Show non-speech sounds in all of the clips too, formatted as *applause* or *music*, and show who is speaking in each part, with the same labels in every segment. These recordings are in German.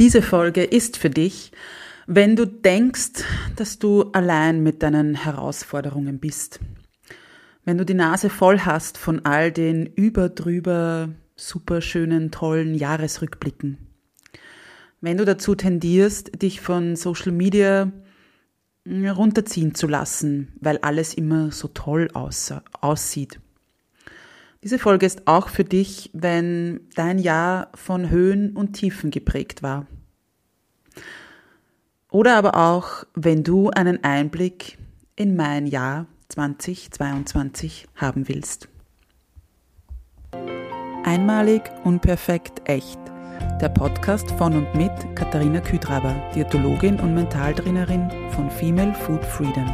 Speaker 1: Diese Folge ist für dich, wenn du denkst, dass du allein mit deinen Herausforderungen bist. Wenn du die Nase voll hast von all den überdrüber super schönen, tollen Jahresrückblicken. Wenn du dazu tendierst, dich von Social Media runterziehen zu lassen, weil alles immer so toll aussieht. Diese Folge ist auch für dich, wenn dein Jahr von Höhen und Tiefen geprägt war. Oder aber auch, wenn du einen Einblick in mein Jahr 2022 haben willst. Einmalig, unperfekt, echt. Der Podcast von und mit Katharina Küdraber, Diätologin und Mentaltrainerin von Female Food Freedom.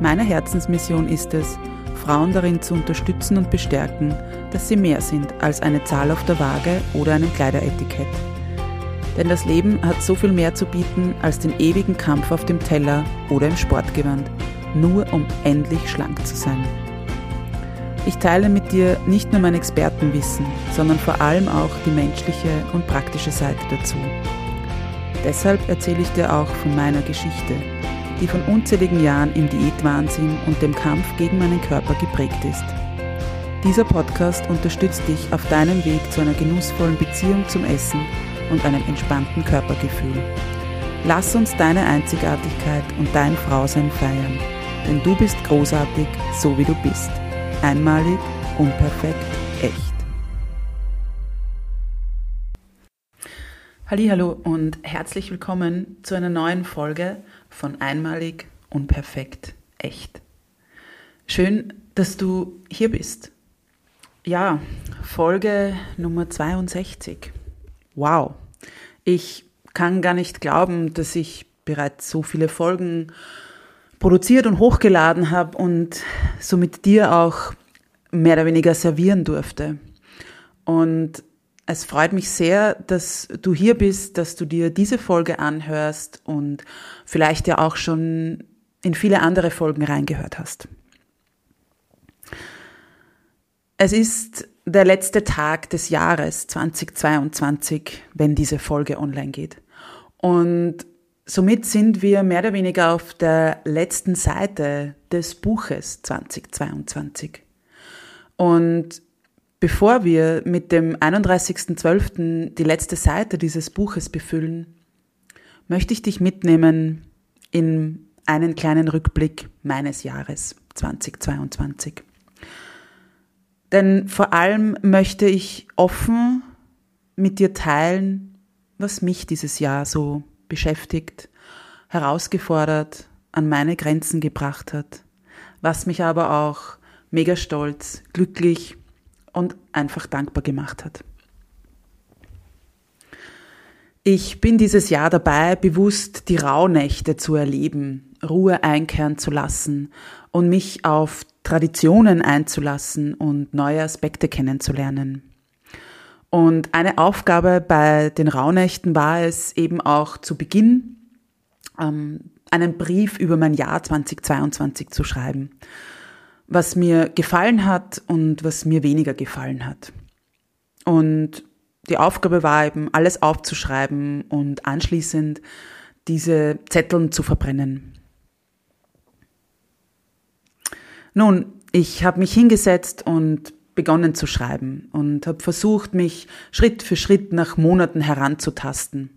Speaker 1: Meine Herzensmission ist es, Frauen darin zu unterstützen und bestärken, dass sie mehr sind als eine Zahl auf der Waage oder einem Kleideretikett. Denn das Leben hat so viel mehr zu bieten als den ewigen Kampf auf dem Teller oder im Sportgewand, nur um endlich schlank zu sein. Ich teile mit dir nicht nur mein Expertenwissen, sondern vor allem auch die menschliche und praktische Seite dazu. Deshalb erzähle ich dir auch von meiner Geschichte, die von unzähligen Jahren im Diätwahnsinn und dem Kampf gegen meinen Körper geprägt ist. Dieser Podcast unterstützt dich auf deinem Weg zu einer genussvollen Beziehung zum Essen und einem entspannten Körpergefühl. Lass uns deine Einzigartigkeit und dein Frausein feiern, denn du bist großartig, so wie du bist. Einmalig, unperfekt, echt. Hallo und herzlich willkommen zu einer neuen Folge von Einmalig, Unperfekt, Echt. Schön, dass du hier bist. Ja, Folge Nummer 62. Wow, ich kann gar nicht glauben, dass ich bereits so viele Folgen produziert und hochgeladen habe und somit dir auch mehr oder weniger servieren durfte. Und es freut mich sehr, dass du hier bist, dass du dir diese Folge anhörst und vielleicht ja auch schon in viele andere Folgen reingehört hast. Es ist der letzte Tag des Jahres 2022, wenn diese Folge online geht. Und somit sind wir mehr oder weniger auf der letzten Seite des Buches 2022. Und Bevor wir mit dem 31.12. die letzte Seite dieses Buches befüllen, möchte ich dich mitnehmen in einen kleinen Rückblick meines Jahres 2022. Denn vor allem möchte ich offen mit dir teilen, was mich dieses Jahr so beschäftigt, herausgefordert, an meine Grenzen gebracht hat, was mich aber auch mega stolz, glücklich und einfach dankbar gemacht hat. Ich bin dieses Jahr dabei, bewusst die Rauhnächte zu erleben, Ruhe einkehren zu lassen und mich auf Traditionen einzulassen und neue Aspekte kennenzulernen. Und eine Aufgabe bei den Rauhnächten war es eben auch zu Beginn, ähm, einen Brief über mein Jahr 2022 zu schreiben was mir gefallen hat und was mir weniger gefallen hat. Und die Aufgabe war eben, alles aufzuschreiben und anschließend diese Zetteln zu verbrennen. Nun, ich habe mich hingesetzt und begonnen zu schreiben und habe versucht, mich Schritt für Schritt nach Monaten heranzutasten.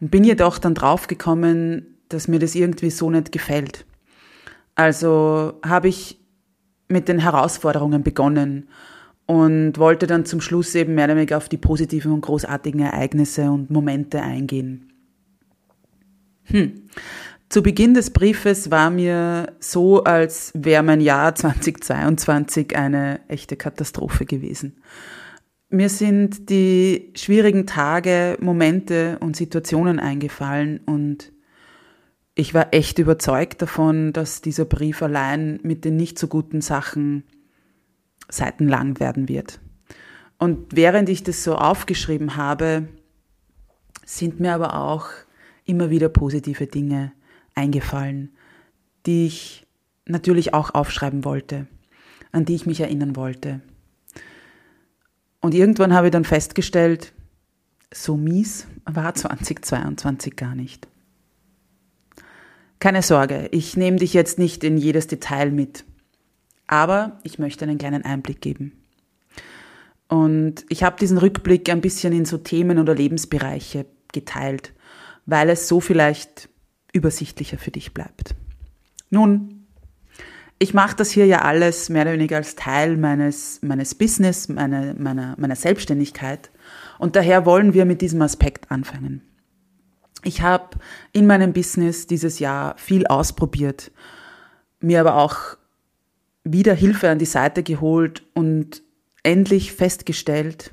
Speaker 1: Und bin jedoch dann draufgekommen, dass mir das irgendwie so nicht gefällt. Also habe ich mit den Herausforderungen begonnen und wollte dann zum Schluss eben mehr oder weniger auf die positiven und großartigen Ereignisse und Momente eingehen. Hm. Zu Beginn des Briefes war mir so, als wäre mein Jahr *laughs* 2022 eine echte Katastrophe gewesen. Mir sind die schwierigen Tage, Momente und Situationen eingefallen und ich war echt überzeugt davon, dass dieser Brief allein mit den nicht so guten Sachen seitenlang werden wird. Und während ich das so aufgeschrieben habe, sind mir aber auch immer wieder positive Dinge eingefallen, die ich natürlich auch aufschreiben wollte, an die ich mich erinnern wollte. Und irgendwann habe ich dann festgestellt, so mies war *laughs* 2022 gar nicht. Keine Sorge, ich nehme dich jetzt nicht in jedes Detail mit, aber ich möchte einen kleinen Einblick geben. Und ich habe diesen Rückblick ein bisschen in so Themen oder Lebensbereiche geteilt, weil es so vielleicht übersichtlicher für dich bleibt. Nun, ich mache das hier ja alles mehr oder weniger als Teil meines, meines Business, meine, meiner, meiner Selbstständigkeit. Und daher wollen wir mit diesem Aspekt anfangen. Ich habe in meinem Business dieses Jahr viel ausprobiert, mir aber auch wieder Hilfe an die Seite geholt und endlich festgestellt,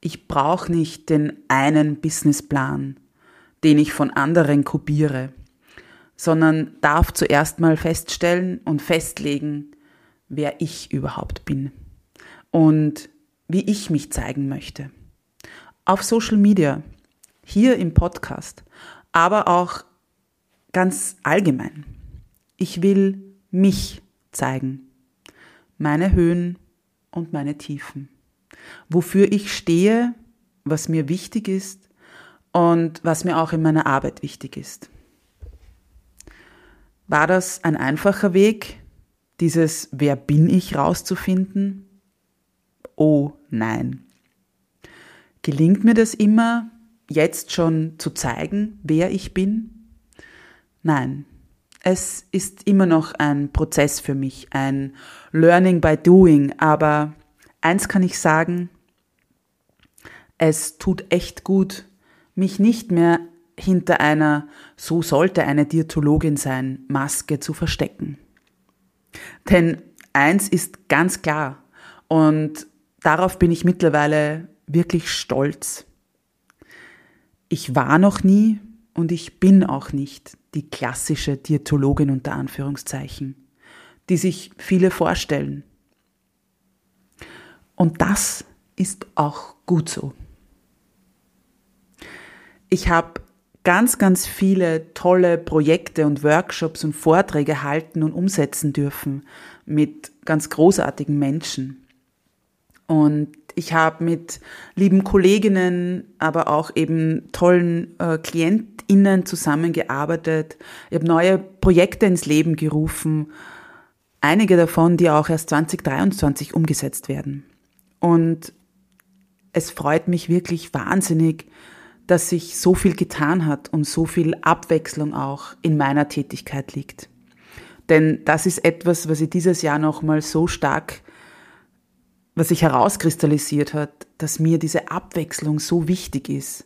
Speaker 1: ich brauche nicht den einen Businessplan, den ich von anderen kopiere, sondern darf zuerst mal feststellen und festlegen, wer ich überhaupt bin und wie ich mich zeigen möchte. Auf Social Media, hier im Podcast, aber auch ganz allgemein. Ich will mich zeigen, meine Höhen und meine Tiefen, wofür ich stehe, was mir wichtig ist und was mir auch in meiner Arbeit wichtig ist. War das ein einfacher Weg, dieses Wer bin ich rauszufinden? Oh nein. Gelingt mir das immer, jetzt schon zu zeigen, wer ich bin? Nein, es ist immer noch ein Prozess für mich, ein Learning by Doing, aber eins kann ich sagen, es tut echt gut, mich nicht mehr hinter einer so sollte eine Diätologin sein Maske zu verstecken. Denn eins ist ganz klar und darauf bin ich mittlerweile wirklich stolz. Ich war noch nie und ich bin auch nicht die klassische Diätologin unter Anführungszeichen, die sich viele vorstellen. Und das ist auch gut so. Ich habe ganz, ganz viele tolle Projekte und Workshops und Vorträge halten und umsetzen dürfen mit ganz großartigen Menschen. Und ich habe mit lieben Kolleginnen, aber auch eben tollen äh, KlientInnen zusammengearbeitet. Ich habe neue Projekte ins Leben gerufen. Einige davon, die auch erst 2023 umgesetzt werden. Und es freut mich wirklich wahnsinnig, dass sich so viel getan hat und so viel Abwechslung auch in meiner Tätigkeit liegt. Denn das ist etwas, was ich dieses Jahr nochmal so stark was sich herauskristallisiert hat, dass mir diese Abwechslung so wichtig ist.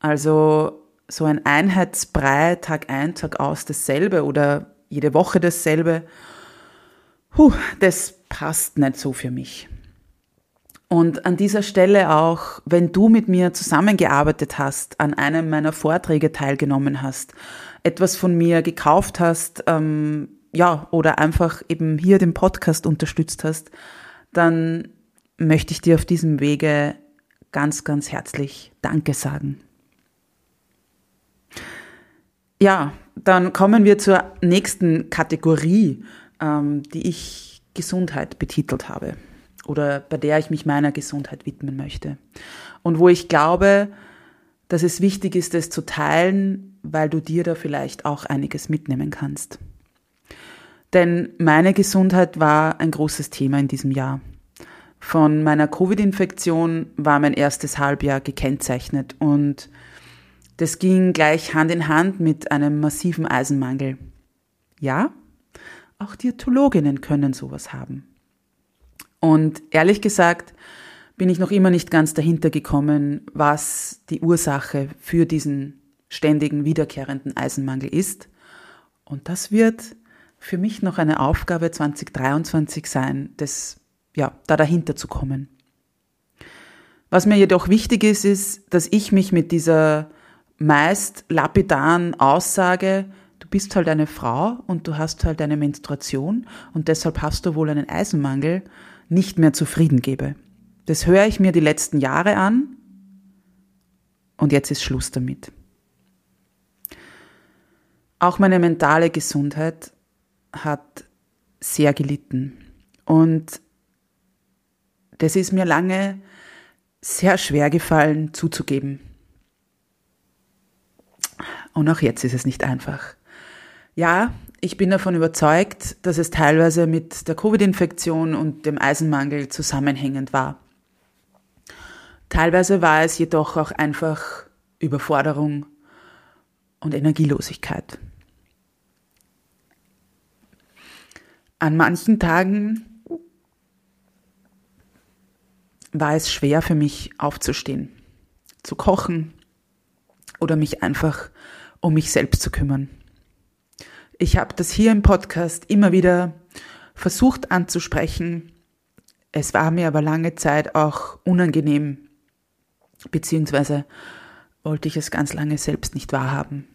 Speaker 1: Also so ein Einheitsbrei, Tag ein, Tag aus dasselbe oder jede Woche dasselbe, puh, das passt nicht so für mich. Und an dieser Stelle auch, wenn du mit mir zusammengearbeitet hast, an einem meiner Vorträge teilgenommen hast, etwas von mir gekauft hast, ähm, ja, oder einfach eben hier den Podcast unterstützt hast, dann möchte ich dir auf diesem Wege ganz, ganz herzlich Danke sagen. Ja, dann kommen wir zur nächsten Kategorie, ähm, die ich Gesundheit betitelt habe oder bei der ich mich meiner Gesundheit widmen möchte. Und wo ich glaube, dass es wichtig ist, es zu teilen, weil du dir da vielleicht auch einiges mitnehmen kannst. Denn meine Gesundheit war ein großes Thema in diesem Jahr. Von meiner Covid-Infektion war mein erstes Halbjahr gekennzeichnet und das ging gleich Hand in Hand mit einem massiven Eisenmangel. Ja, auch Diätologinnen können sowas haben. Und ehrlich gesagt bin ich noch immer nicht ganz dahinter gekommen, was die Ursache für diesen ständigen wiederkehrenden Eisenmangel ist. Und das wird für mich noch eine Aufgabe 2023 sein, das, ja, da dahinter zu kommen. Was mir jedoch wichtig ist, ist, dass ich mich mit dieser meist lapidaren Aussage, du bist halt eine Frau und du hast halt eine Menstruation und deshalb hast du wohl einen Eisenmangel, nicht mehr zufrieden gebe. Das höre ich mir die letzten Jahre an und jetzt ist Schluss damit. Auch meine mentale Gesundheit hat sehr gelitten. Und das ist mir lange sehr schwer gefallen zuzugeben. Und auch jetzt ist es nicht einfach. Ja, ich bin davon überzeugt, dass es teilweise mit der Covid-Infektion und dem Eisenmangel zusammenhängend war. Teilweise war es jedoch auch einfach Überforderung und Energielosigkeit. An manchen Tagen war es schwer für mich aufzustehen, zu kochen oder mich einfach um mich selbst zu kümmern. Ich habe das hier im Podcast immer wieder versucht anzusprechen. Es war mir aber lange Zeit auch unangenehm, beziehungsweise wollte ich es ganz lange selbst nicht wahrhaben.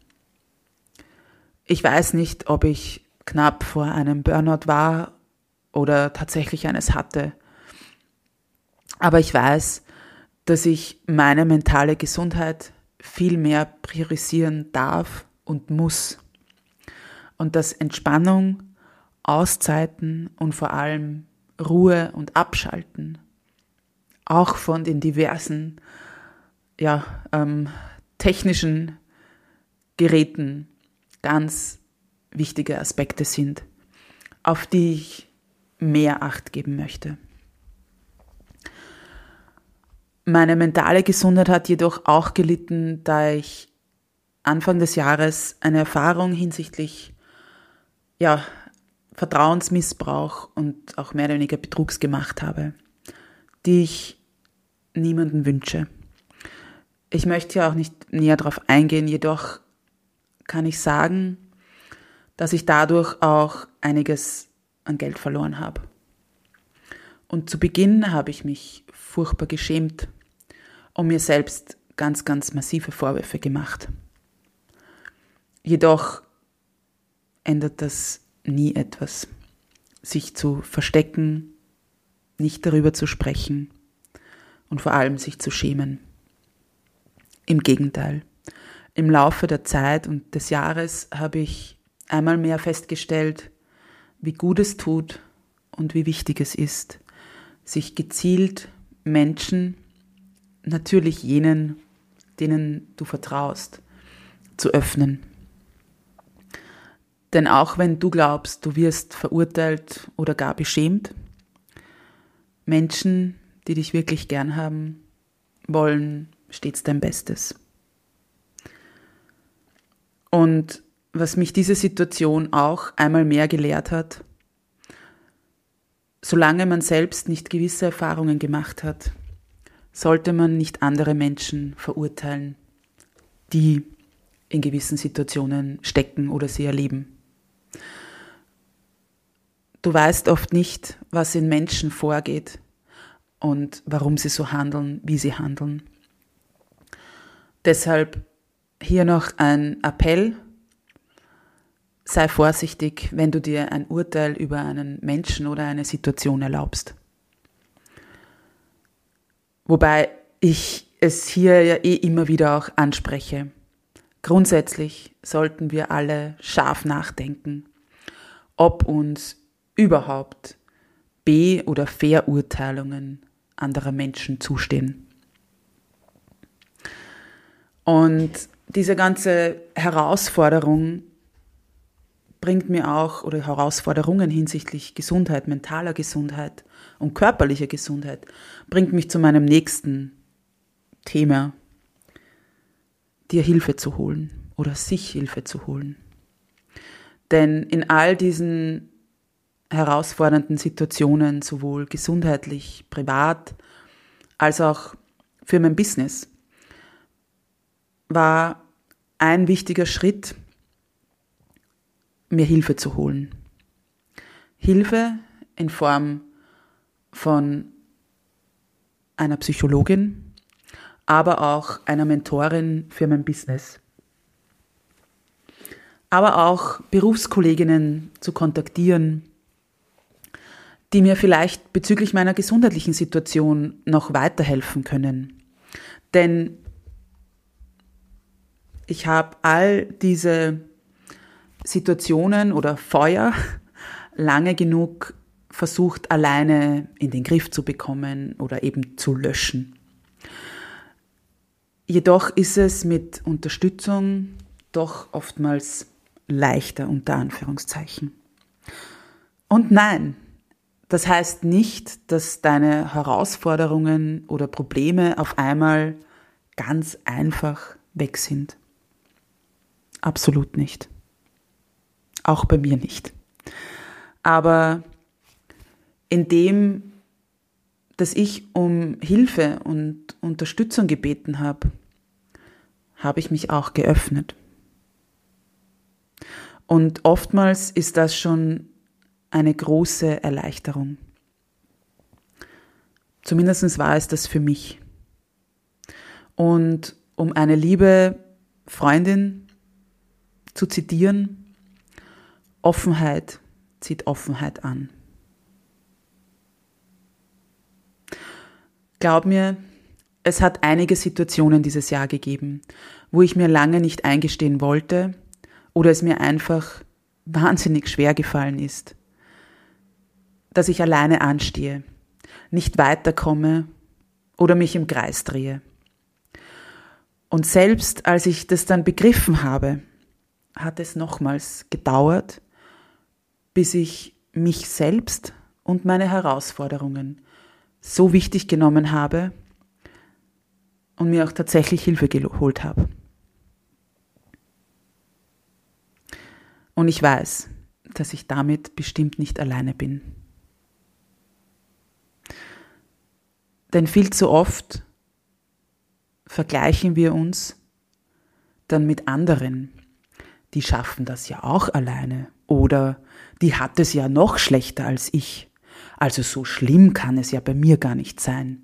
Speaker 1: Ich weiß nicht, ob ich knapp vor einem Burnout war oder tatsächlich eines hatte. Aber ich weiß, dass ich meine mentale Gesundheit viel mehr priorisieren darf und muss und dass Entspannung, Auszeiten und vor allem Ruhe und Abschalten auch von den diversen ja, ähm, technischen Geräten ganz wichtige Aspekte sind, auf die ich mehr Acht geben möchte. Meine mentale Gesundheit hat jedoch auch gelitten, da ich Anfang des Jahres eine Erfahrung hinsichtlich ja, Vertrauensmissbrauch und auch mehr oder weniger Betrugs gemacht habe, die ich niemanden wünsche. Ich möchte ja auch nicht näher darauf eingehen, jedoch kann ich sagen, dass ich dadurch auch einiges an Geld verloren habe. Und zu Beginn habe ich mich furchtbar geschämt und mir selbst ganz, ganz massive Vorwürfe gemacht. Jedoch ändert das nie etwas. Sich zu verstecken, nicht darüber zu sprechen und vor allem sich zu schämen. Im Gegenteil. Im Laufe der Zeit und des Jahres habe ich einmal mehr festgestellt, wie gut es tut und wie wichtig es ist, sich gezielt Menschen, natürlich jenen, denen du vertraust, zu öffnen. Denn auch wenn du glaubst, du wirst verurteilt oder gar beschämt, Menschen, die dich wirklich gern haben, wollen stets dein Bestes. Und was mich diese Situation auch einmal mehr gelehrt hat, solange man selbst nicht gewisse Erfahrungen gemacht hat, sollte man nicht andere Menschen verurteilen, die in gewissen Situationen stecken oder sie erleben. Du weißt oft nicht, was in Menschen vorgeht und warum sie so handeln, wie sie handeln. Deshalb hier noch ein Appell. Sei vorsichtig, wenn du dir ein Urteil über einen Menschen oder eine Situation erlaubst. Wobei ich es hier ja eh immer wieder auch anspreche. Grundsätzlich sollten wir alle scharf nachdenken, ob uns überhaupt Be- oder Verurteilungen anderer Menschen zustehen. Und diese ganze Herausforderung bringt mir auch, oder Herausforderungen hinsichtlich Gesundheit, mentaler Gesundheit und körperlicher Gesundheit, bringt mich zu meinem nächsten Thema, dir Hilfe zu holen oder sich Hilfe zu holen. Denn in all diesen herausfordernden Situationen, sowohl gesundheitlich, privat, als auch für mein Business, war ein wichtiger Schritt, mir Hilfe zu holen. Hilfe in Form von einer Psychologin, aber auch einer Mentorin für mein Business. Aber auch Berufskolleginnen zu kontaktieren, die mir vielleicht bezüglich meiner gesundheitlichen Situation noch weiterhelfen können. Denn ich habe all diese Situationen oder Feuer *laughs* lange genug versucht, alleine in den Griff zu bekommen oder eben zu löschen. Jedoch ist es mit Unterstützung doch oftmals leichter unter Anführungszeichen. Und nein, das heißt nicht, dass deine Herausforderungen oder Probleme auf einmal ganz einfach weg sind. Absolut nicht. Auch bei mir nicht. Aber indem, dass ich um Hilfe und Unterstützung gebeten habe, habe ich mich auch geöffnet. Und oftmals ist das schon eine große Erleichterung. Zumindest war es das für mich. Und um eine liebe Freundin zu zitieren, Offenheit zieht Offenheit an. Glaub mir, es hat einige Situationen dieses Jahr gegeben, wo ich mir lange nicht eingestehen wollte oder es mir einfach wahnsinnig schwer gefallen ist, dass ich alleine anstehe, nicht weiterkomme oder mich im Kreis drehe. Und selbst als ich das dann begriffen habe, hat es nochmals gedauert, bis ich mich selbst und meine Herausforderungen so wichtig genommen habe und mir auch tatsächlich Hilfe geholt habe. Und ich weiß, dass ich damit bestimmt nicht alleine bin. Denn viel zu oft vergleichen wir uns dann mit anderen. Die schaffen das ja auch alleine. Oder die hat es ja noch schlechter als ich. Also so schlimm kann es ja bei mir gar nicht sein.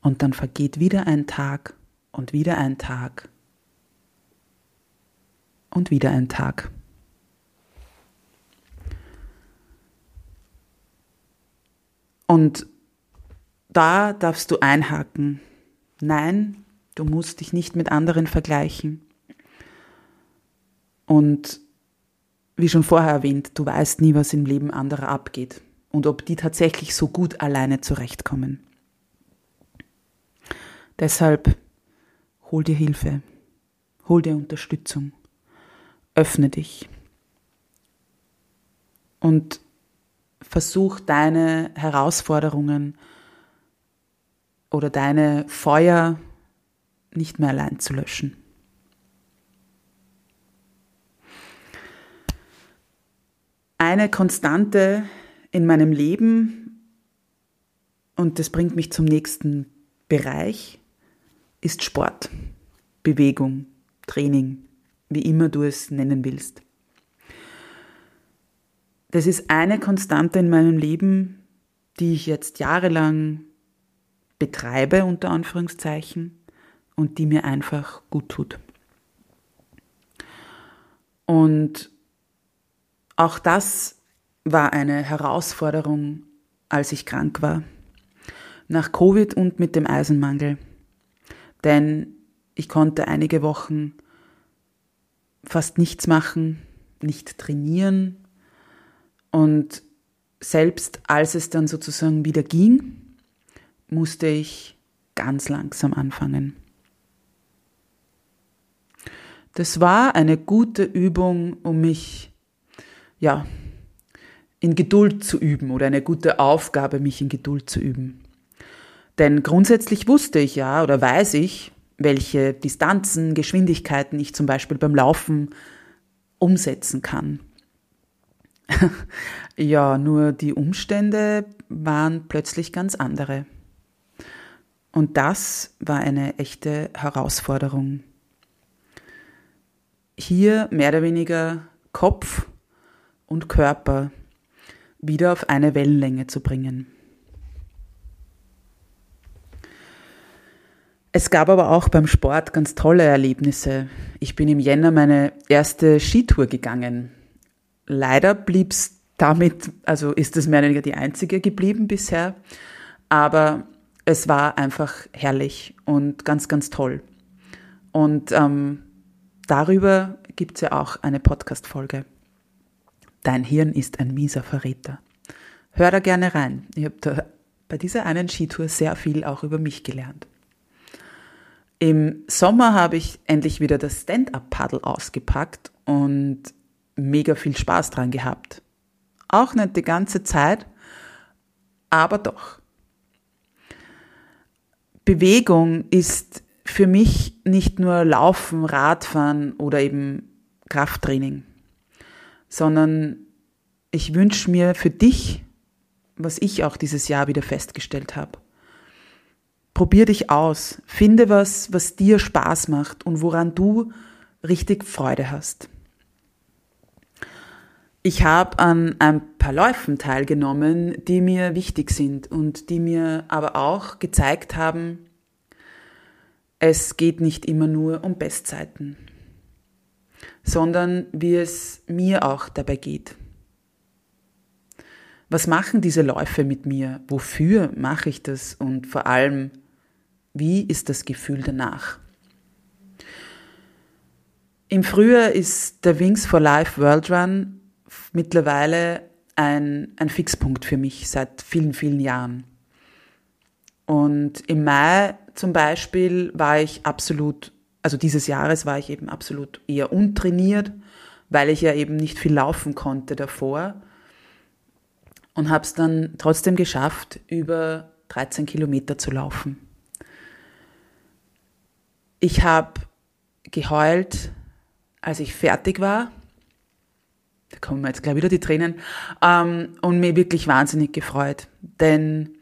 Speaker 1: Und dann vergeht wieder ein Tag und wieder ein Tag und wieder ein Tag. Und da darfst du einhaken. Nein, du musst dich nicht mit anderen vergleichen. Und wie schon vorher erwähnt, du weißt nie, was im Leben anderer abgeht und ob die tatsächlich so gut alleine zurechtkommen. Deshalb hol dir Hilfe, hol dir Unterstützung, öffne dich und versuch deine Herausforderungen oder deine Feuer nicht mehr allein zu löschen. Eine Konstante in meinem Leben, und das bringt mich zum nächsten Bereich, ist Sport, Bewegung, Training, wie immer du es nennen willst. Das ist eine Konstante in meinem Leben, die ich jetzt jahrelang betreibe, unter Anführungszeichen, und die mir einfach gut tut. Und auch das war eine Herausforderung, als ich krank war. Nach Covid und mit dem Eisenmangel. Denn ich konnte einige Wochen fast nichts machen, nicht trainieren. Und selbst als es dann sozusagen wieder ging, musste ich ganz langsam anfangen. Das war eine gute Übung, um mich, ja, in Geduld zu üben oder eine gute Aufgabe, mich in Geduld zu üben. Denn grundsätzlich wusste ich ja oder weiß ich, welche Distanzen, Geschwindigkeiten ich zum Beispiel beim Laufen umsetzen kann. *laughs* ja, nur die Umstände waren plötzlich ganz andere. Und das war eine echte Herausforderung. Hier mehr oder weniger Kopf und Körper wieder auf eine Wellenlänge zu bringen. Es gab aber auch beim Sport ganz tolle Erlebnisse. Ich bin im Jänner meine erste Skitour gegangen. Leider blieb's damit, also ist es mehr oder weniger die einzige geblieben bisher, aber es war einfach herrlich und ganz, ganz toll. Und ähm, darüber gibt es ja auch eine Podcast-Folge. Dein Hirn ist ein mieser Verräter. Hör da gerne rein. Ich habe da bei dieser einen Skitour sehr viel auch über mich gelernt. Im Sommer habe ich endlich wieder das Stand-up-Paddle ausgepackt und mega viel Spaß dran gehabt. Auch nicht die ganze Zeit, aber doch. Bewegung ist für mich nicht nur Laufen, Radfahren oder eben Krafttraining, sondern ich wünsche mir für dich, was ich auch dieses Jahr wieder festgestellt habe. Probier dich aus, finde was, was dir Spaß macht und woran du richtig Freude hast. Ich habe an ein paar Läufen teilgenommen, die mir wichtig sind und die mir aber auch gezeigt haben, es geht nicht immer nur um Bestzeiten, sondern wie es mir auch dabei geht. Was machen diese Läufe mit mir? Wofür mache ich das? Und vor allem, wie ist das Gefühl danach? Im Frühjahr ist der Wings for Life World Run mittlerweile ein, ein Fixpunkt für mich seit vielen, vielen Jahren. Und im Mai zum Beispiel war ich absolut, also dieses Jahres war ich eben absolut eher untrainiert, weil ich ja eben nicht viel laufen konnte davor. Und habe es dann trotzdem geschafft, über 13 Kilometer zu laufen. Ich habe geheult, als ich fertig war da kommen mir jetzt gleich wieder die Tränen, ähm, und mir wirklich wahnsinnig gefreut. Denn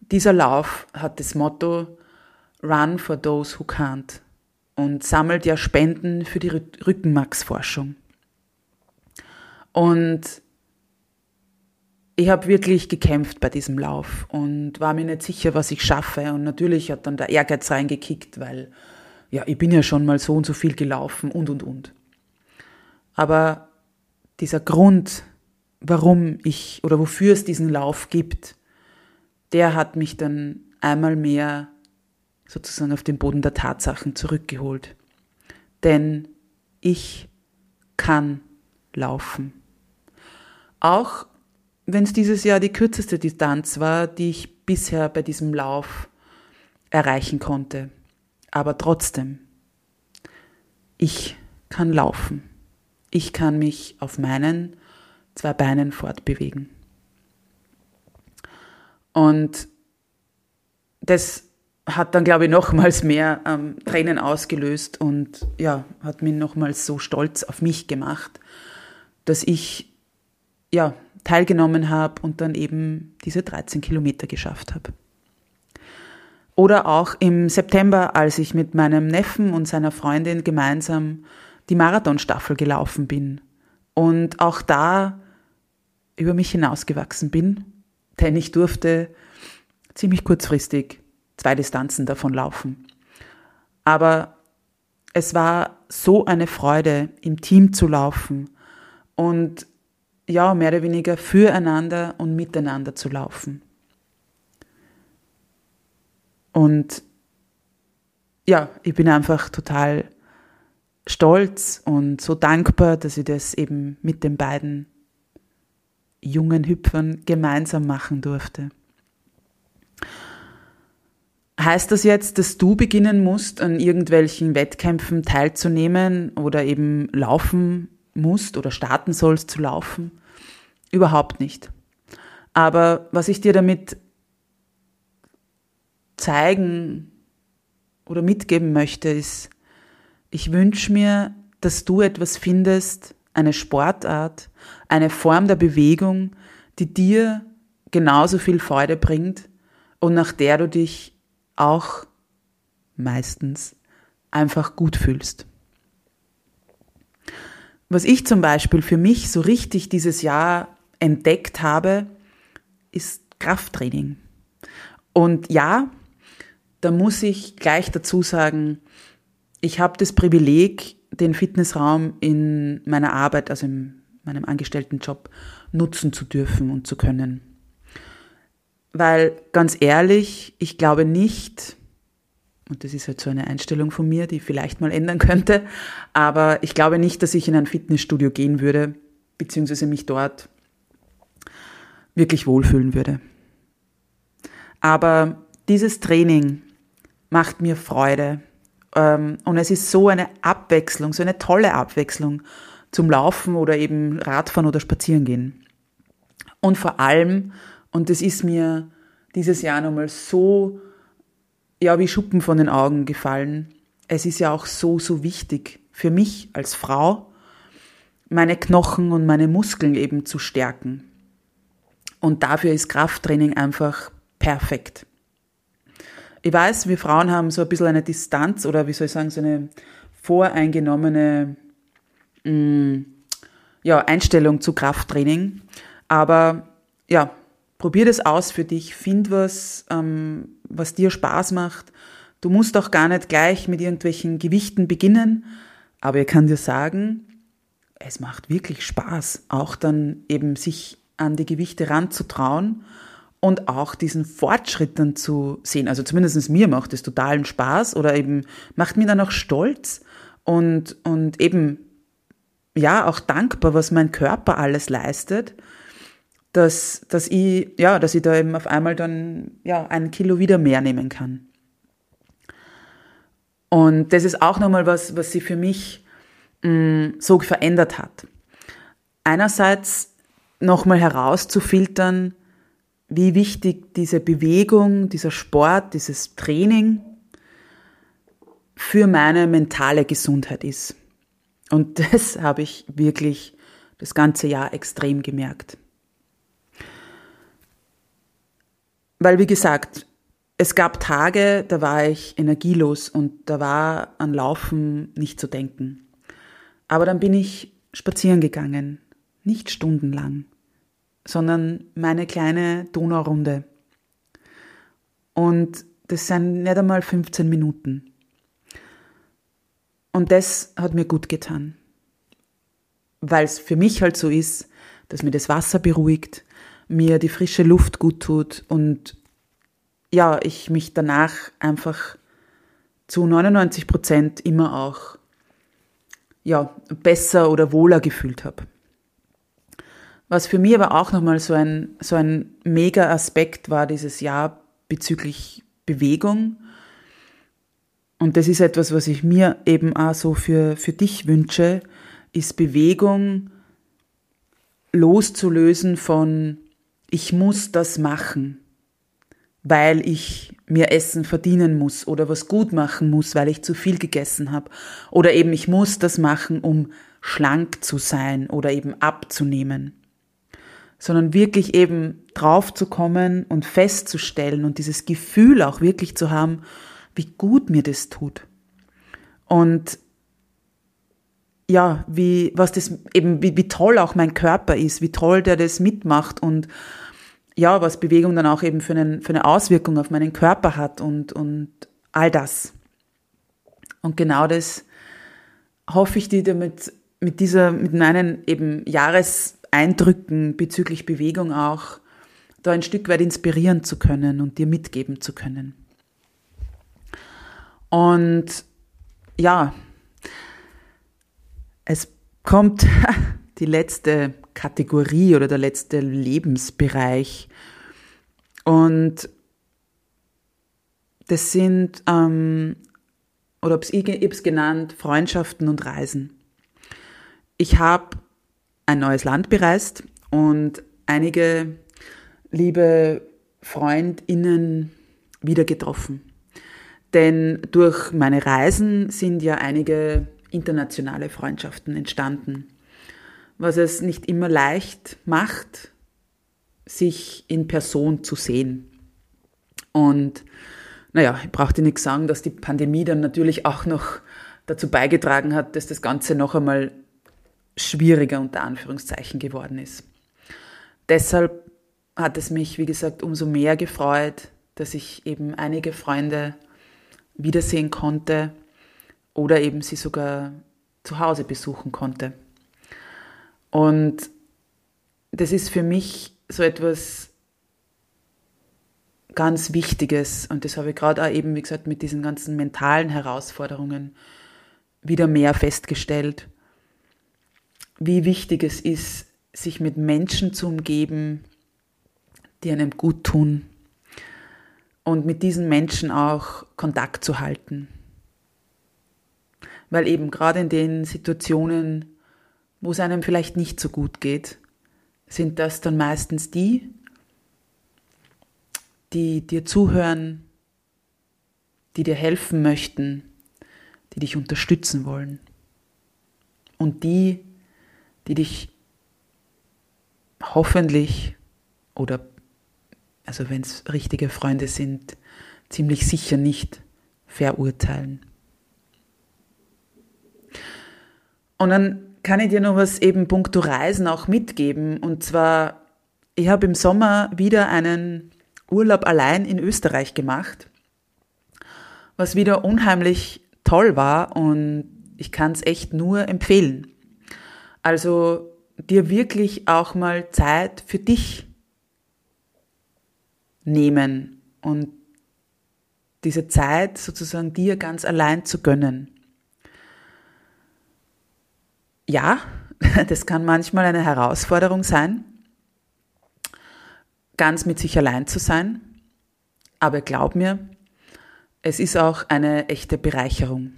Speaker 1: dieser Lauf hat das Motto Run for those who can't und sammelt ja Spenden für die Rückenmarksforschung. Und ich habe wirklich gekämpft bei diesem Lauf und war mir nicht sicher, was ich schaffe. Und natürlich hat dann der Ehrgeiz reingekickt, weil ja, ich bin ja schon mal so und so viel gelaufen und und und. Aber dieser Grund, warum ich oder wofür es diesen Lauf gibt, der hat mich dann einmal mehr sozusagen auf den Boden der Tatsachen zurückgeholt. Denn ich kann laufen. Auch wenn es dieses Jahr die kürzeste Distanz war, die ich bisher bei diesem Lauf erreichen konnte. Aber trotzdem, ich kann laufen. Ich kann mich auf meinen zwei Beinen fortbewegen. Und das hat dann, glaube ich, nochmals mehr ähm, Tränen ausgelöst und ja, hat mich nochmals so stolz auf mich gemacht, dass ich ja teilgenommen habe und dann eben diese 13 Kilometer geschafft habe. Oder auch im September, als ich mit meinem Neffen und seiner Freundin gemeinsam die Marathonstaffel gelaufen bin und auch da über mich hinausgewachsen bin, denn ich durfte ziemlich kurzfristig zwei Distanzen davon laufen. Aber es war so eine Freude, im Team zu laufen und ja, mehr oder weniger füreinander und miteinander zu laufen. Und ja, ich bin einfach total stolz und so dankbar, dass ich das eben mit den beiden jungen Hüpfern gemeinsam machen durfte. Heißt das jetzt, dass du beginnen musst, an irgendwelchen Wettkämpfen teilzunehmen oder eben laufen musst oder starten sollst zu laufen? Überhaupt nicht. Aber was ich dir damit zeigen oder mitgeben möchte, ist, ich wünsche mir, dass du etwas findest, eine Sportart, eine Form der Bewegung, die dir genauso viel Freude bringt und nach der du dich auch meistens einfach gut fühlst. Was ich zum Beispiel für mich so richtig dieses Jahr entdeckt habe, ist Krafttraining. Und ja, da muss ich gleich dazu sagen, ich habe das Privileg, den Fitnessraum in meiner Arbeit, also in meinem Angestelltenjob, nutzen zu dürfen und zu können. Weil ganz ehrlich, ich glaube nicht, und das ist halt so eine Einstellung von mir, die ich vielleicht mal ändern könnte, aber ich glaube nicht, dass ich in ein Fitnessstudio gehen würde, beziehungsweise mich dort wirklich wohlfühlen würde. Aber dieses Training macht mir Freude. Ähm, und es ist so eine Abwechslung, so eine tolle Abwechslung zum Laufen oder eben Radfahren oder Spazierengehen. Und vor allem, und das ist mir dieses Jahr nochmal so, ja, wie Schuppen von den Augen gefallen. Es ist ja auch so, so wichtig für mich als Frau, meine Knochen und meine Muskeln eben zu stärken. Und dafür ist Krafttraining einfach perfekt. Ich weiß, wir Frauen haben so ein bisschen eine Distanz oder wie soll ich sagen, so eine voreingenommene mh, mm, ja, Einstellung zu Krafttraining. Aber ja, probier das aus für dich, find was, ähm, was dir Spaß macht. Du musst auch gar nicht gleich mit irgendwelchen Gewichten beginnen, aber ich kann dir sagen, es macht wirklich Spaß, auch dann eben sich an die Gewichte ranzutrauen und auch diesen Fortschritt dann zu sehen. Also zumindest mir macht es totalen Spaß oder eben macht mir dann auch stolz und, und eben, ja, auch dankbar, was mein Körper alles leistet, dass, dass ich, ja, dass ich da eben auf einmal dann, ja, ein Kilo wieder mehr nehmen kann. Und das ist auch nochmal was, was sich für mich mh, mm, so verändert hat. Einerseits nochmal herauszufiltern, wie wichtig diese Bewegung, dieser Sport, dieses Training für meine mentale Gesundheit ist. Und *laughs* das habe ich wirklich das ganze Jahr extrem gemerkt. Weil, wie gesagt, es gab Tage, da war ich energielos und da war an Laufen nicht zu denken. Aber dann bin ich spazieren gegangen, nicht stundenlang, sondern meine kleine Donaurunde. Und das sind nicht einmal 15 Minuten. Und das hat mir gut getan. Weil es für mich halt so ist, dass mir das Wasser beruhigt, mir die frische Luft gut tut und ja, ich mich danach einfach zu 99 Prozent immer auch ja, besser oder wohler gefühlt habe. Was für mich aber auch nochmal so ein, so ein mega Aspekt war dieses Jahr bezüglich Bewegung. Und das ist etwas, was ich mir eben auch so für, für dich wünsche, ist Bewegung loszulösen von ich muss das machen weil ich mir Essen verdienen muss oder was gut machen muss, weil ich zu viel gegessen habe. Oder eben ich muss das machen, um schlank zu sein oder eben abzunehmen. Sondern wirklich eben drauf zu kommen und festzustellen und dieses Gefühl auch wirklich zu haben, wie gut mir das tut. Und ja, wie, was das eben, wie, wie toll auch mein Körper ist, wie toll der das mitmacht und ja, was Bewegung dann auch eben für, einen, für eine Auswirkung auf meinen Körper hat und, und all das. Und genau das hoffe ich dir damit, mit dieser, mit meinen eben Jahreseindrücken bezüglich Bewegung auch da ein Stück weit inspirieren zu können und dir mitgeben zu können. Und ja, es kommt *laughs* die letzte Kategorie oder der letzte Lebensbereich. Und das sind, ähm, oder ich habe es genannt, Freundschaften und Reisen. Ich habe ein neues Land bereist und einige liebe Freundinnen wieder getroffen. Denn durch meine Reisen sind ja einige internationale Freundschaften entstanden was es nicht immer leicht macht, sich in Person zu sehen. Und naja, ich brauche dir nichts sagen, dass die Pandemie dann natürlich auch noch dazu beigetragen hat, dass das Ganze noch einmal schwieriger unter Anführungszeichen geworden ist. Deshalb hat es mich, wie gesagt, umso mehr gefreut, dass ich eben einige Freunde wiedersehen konnte oder eben sie sogar zu Hause besuchen konnte. Und das ist für mich so etwas ganz Wichtiges. Und das habe ich gerade auch eben, wie gesagt, mit diesen ganzen mentalen Herausforderungen wieder mehr festgestellt, wie wichtig es ist, sich mit Menschen zu umgeben, die einem gut tun, und mit diesen Menschen auch Kontakt zu halten. Weil eben gerade in den Situationen, wo es einem vielleicht nicht so gut geht, sind das dann meistens die, die dir zuhören, die dir helfen möchten, die dich unterstützen wollen. Und die, die dich hoffentlich oder, also wenn es richtige Freunde sind, ziemlich sicher nicht verurteilen. Und dann kann ich dir noch was eben puncto Reisen auch mitgeben. Und zwar, ich habe im Sommer wieder einen Urlaub allein in Österreich gemacht, was wieder unheimlich toll war und ich kann es echt nur empfehlen. Also dir wirklich auch mal Zeit für dich nehmen und diese Zeit sozusagen dir ganz allein zu gönnen. Ja, *laughs* das kann manchmal eine Herausforderung sein, ganz mit sich allein zu sein, aber glaub mir, es ist auch eine echte Bereicherung.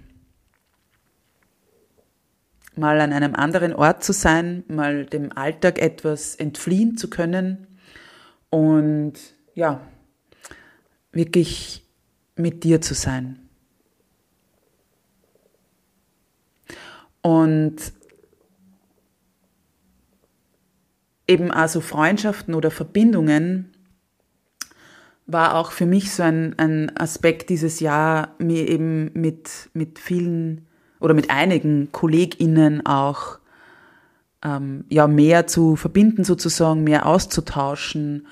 Speaker 1: Mal an einem anderen Ort zu sein, mal dem Alltag etwas entfliehen zu können und ja, wirklich mit dir zu sein. Und eben also Freundschaften oder Verbindungen war auch für mich so ein, ein Aspekt dieses Jahr, mir eben mit, mit vielen oder mit einigen KollegInnen auch ähm, ja, mehr zu verbinden sozusagen, mehr auszutauschen,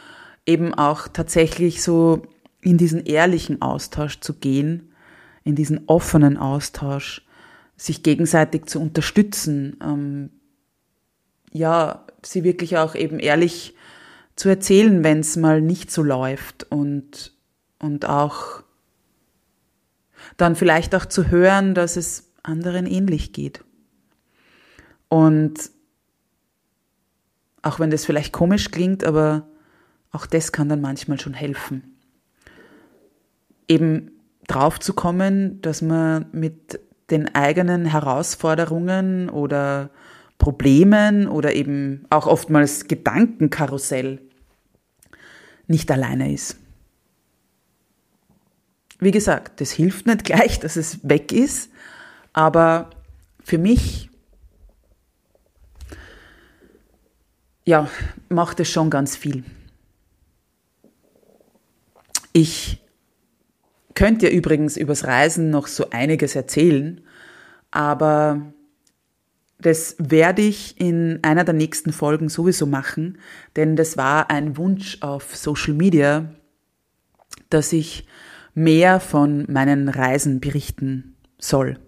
Speaker 1: eben auch tatsächlich so in diesen ehrlichen Austausch zu gehen, in diesen offenen Austausch, sich gegenseitig zu unterstützen, ähm, ja, sie wirklich auch eben ehrlich zu erzählen, wenn es mal nicht so läuft und, und auch dann vielleicht auch zu hören, dass es anderen ähnlich geht. Und auch wenn das vielleicht komisch klingt, aber auch das kann dann manchmal schon helfen. Eben drauf zu kommen, dass man mit den eigenen Herausforderungen oder Problemen oder eben auch oftmals Gedankenkarussell nicht alleine ist. Wie gesagt, das hilft nicht gleich, dass es weg ist, aber für mich ja, macht es schon ganz viel. Ich könnte ja übrigens übers Reisen noch so einiges erzählen, aber das werde ich in einer der nächsten Folgen sowieso machen, denn das war ein Wunsch auf Social Media, dass ich mehr von meinen Reisen berichten soll.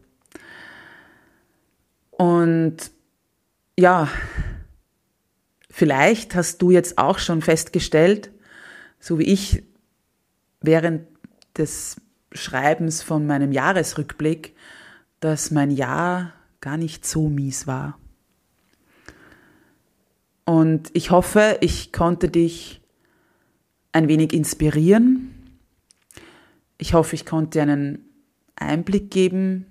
Speaker 1: Und ja, vielleicht hast du jetzt auch schon festgestellt, so wie ich während des Schreibens von meinem Jahresrückblick, dass mein Jahr gar nicht so mies war. Und ich hoffe, ich konnte dich ein wenig inspirieren. Ich hoffe, ich konnte einen Einblick geben,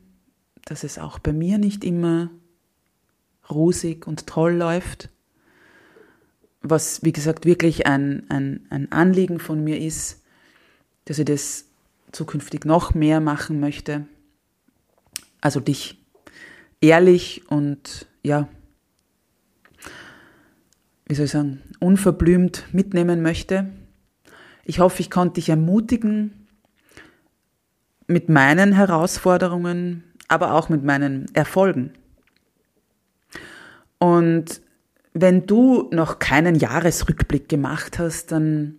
Speaker 1: dass es auch bei mir nicht immer rosig und toll läuft. Was, wie gesagt, wirklich ein, ein, ein Anliegen von mir ist, dass ich das zukünftig noch mehr machen möchte. Also dich ehrlich und ja, wie soll ich sagen, unverblümt mitnehmen möchte. Ich hoffe, ich konnte dich ermutigen mit meinen Herausforderungen, aber auch mit meinen Erfolgen. Und wenn du noch keinen Jahresrückblick gemacht hast, dann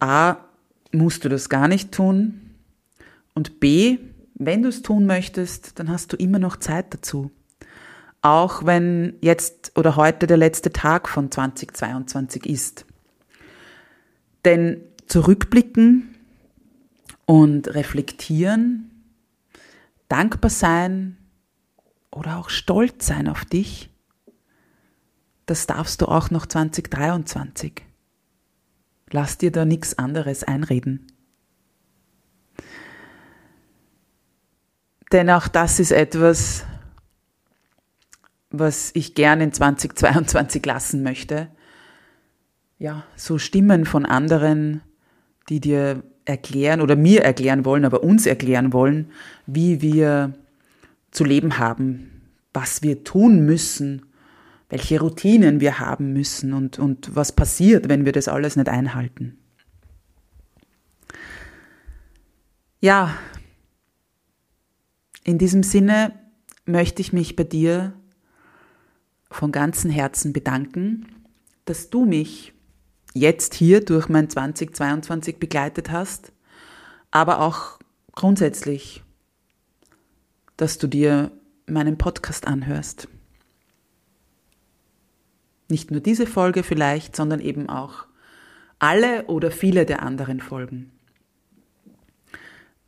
Speaker 1: A, musst du das gar nicht tun und B, wenn du es tun möchtest, dann hast du immer noch Zeit dazu. Auch wenn jetzt oder heute der letzte Tag von 2022 ist. Denn zurückblicken und reflektieren, dankbar sein oder auch stolz sein auf dich, das darfst du auch noch 2023. Lass dir da nichts anderes einreden. Denn auch das ist etwas, was ich gerne in 2022 lassen möchte. Ja, so Stimmen von anderen, die dir erklären oder mir erklären wollen, aber uns erklären wollen, wie wir zu leben haben, was wir tun müssen, welche Routinen wir haben müssen und, und was passiert, wenn wir das alles nicht einhalten. Ja, in diesem Sinne möchte ich mich bei dir von ganzem Herzen bedanken, dass du mich jetzt hier durch mein 2022 begleitet hast, aber auch grundsätzlich, dass du dir meinen Podcast anhörst. Nicht nur diese Folge vielleicht, sondern eben auch alle oder viele der anderen Folgen.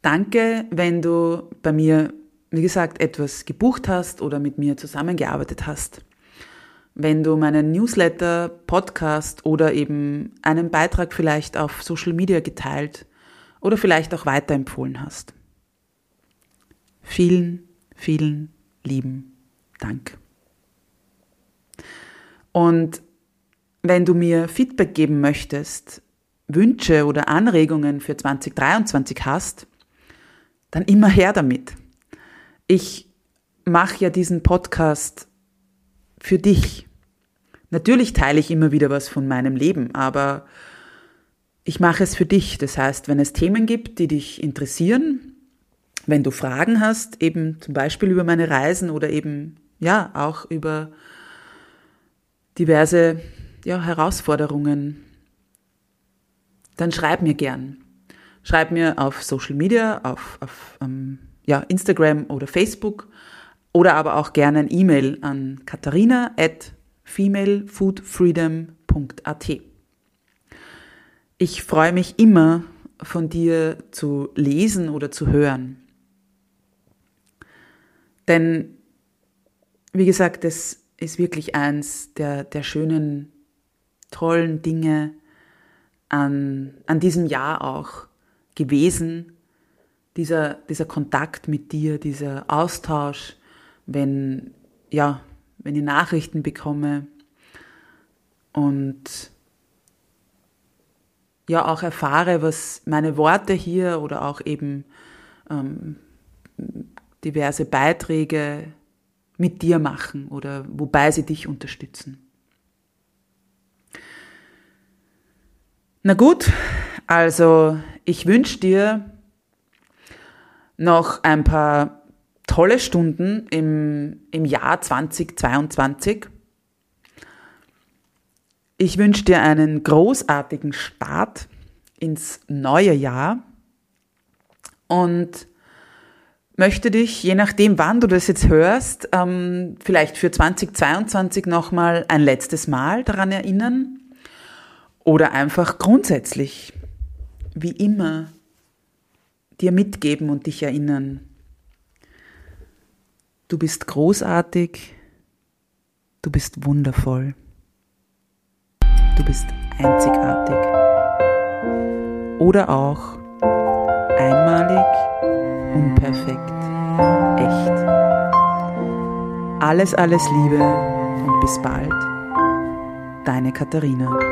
Speaker 1: Danke, wenn du bei mir, wie gesagt, etwas gebucht hast oder mit mir zusammengearbeitet hast. Wenn du meinen Newsletter, Podcast oder eben einen Beitrag vielleicht auf Social Media geteilt oder vielleicht auch weiterempfohlen hast. Vielen, vielen lieben Dank. Und wenn du mir Feedback geben möchtest, Wünsche oder Anregungen für 2023 hast, dann immer her damit. Ich mache ja diesen Podcast für dich. Natürlich teile ich immer wieder was von meinem Leben, aber ich mache es für dich. Das heißt, wenn es Themen gibt, die dich interessieren, wenn du Fragen hast, eben zum Beispiel über meine Reisen oder eben ja auch über diverse ja, Herausforderungen, dann schreib mir gern. Schreib mir auf Social Media, auf, auf ähm, ja, Instagram oder Facebook oder aber auch gerne ein E-Mail an katharina at femalefoodfreedom.at. Ich freue mich immer, von dir zu lesen oder zu hören. Denn, wie gesagt, es ist wirklich eins der, der schönen, tollen Dinge an, an diesem Jahr auch gewesen. Dieser, dieser Kontakt mit dir, dieser Austausch, wenn, ja, wenn ich Nachrichten bekomme und ja auch erfahre, was meine Worte hier oder auch eben ähm, diverse Beiträge mit dir machen oder wobei sie dich unterstützen. Na gut, also ich wünsche dir noch ein paar tolle Stunden im, im Jahr 2022. Ich wünsche dir einen großartigen Start ins neue Jahr und möchte dich, je nachdem, wann du das jetzt hörst, ähm, vielleicht für 2022 nochmal ein letztes Mal daran erinnern oder einfach grundsätzlich, wie immer, dir mitgeben und dich erinnern. Du bist großartig, du bist wundervoll, du bist einzigartig oder auch einmalig unperfekt, echt. Alles, alles Liebe und bis bald. Deine Katharina.